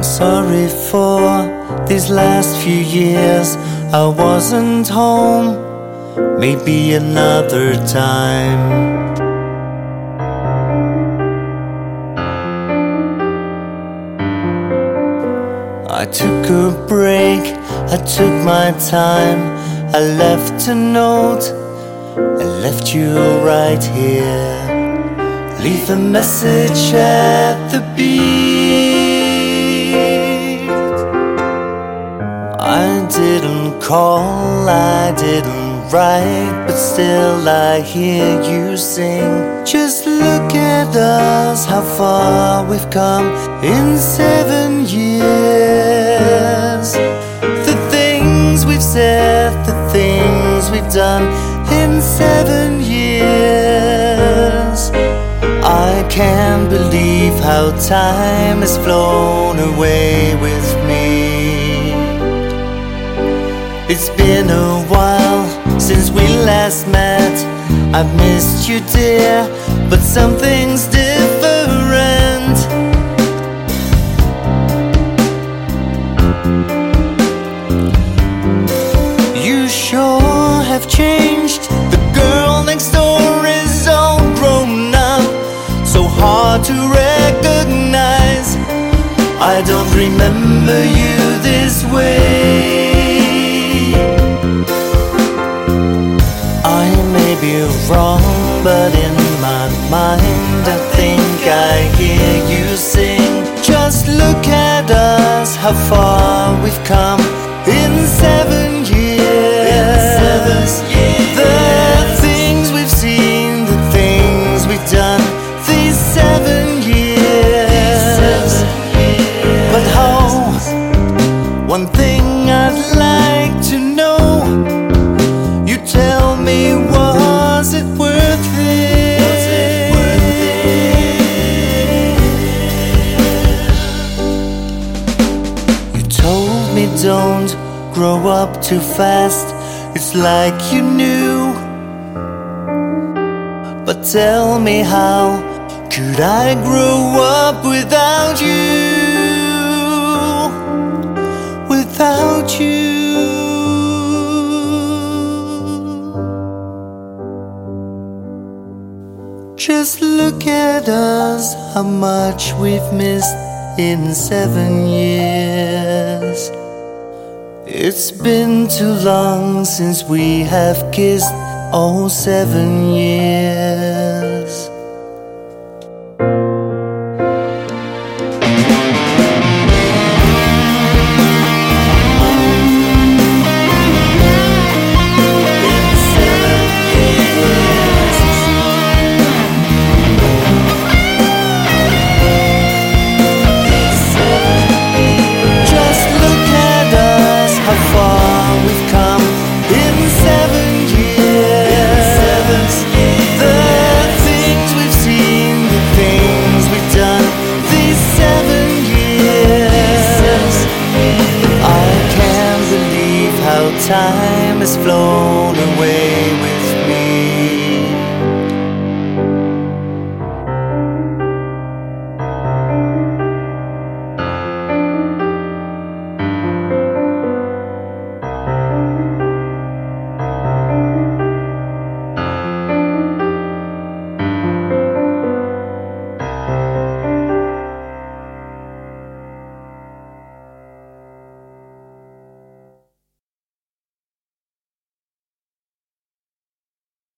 I'm sorry for these last few years I wasn't home. Maybe another time. I took a break, I took my time, I left a note, I left you right here. Leave a message at the beat. Didn't I didn't write, but still I hear you sing. Just look at us, how far we've come in seven years. The things we've said, the things we've done in seven years. I can't believe how time has flown away It's been a while since we last met. I've missed you, dear, but something's different. You sure have changed. The girl next door is all grown up, so hard to recognize. I don't remember you this way. But in my mind, I think I hear you sing. Just look at us, how far we've come in don't grow up too fast. It's like you knew. But tell me how could I grow up without you? Without you. Just look at us, how much we've missed in seven years. It's been too long since we have kissed, oh, seven years. time has flown away with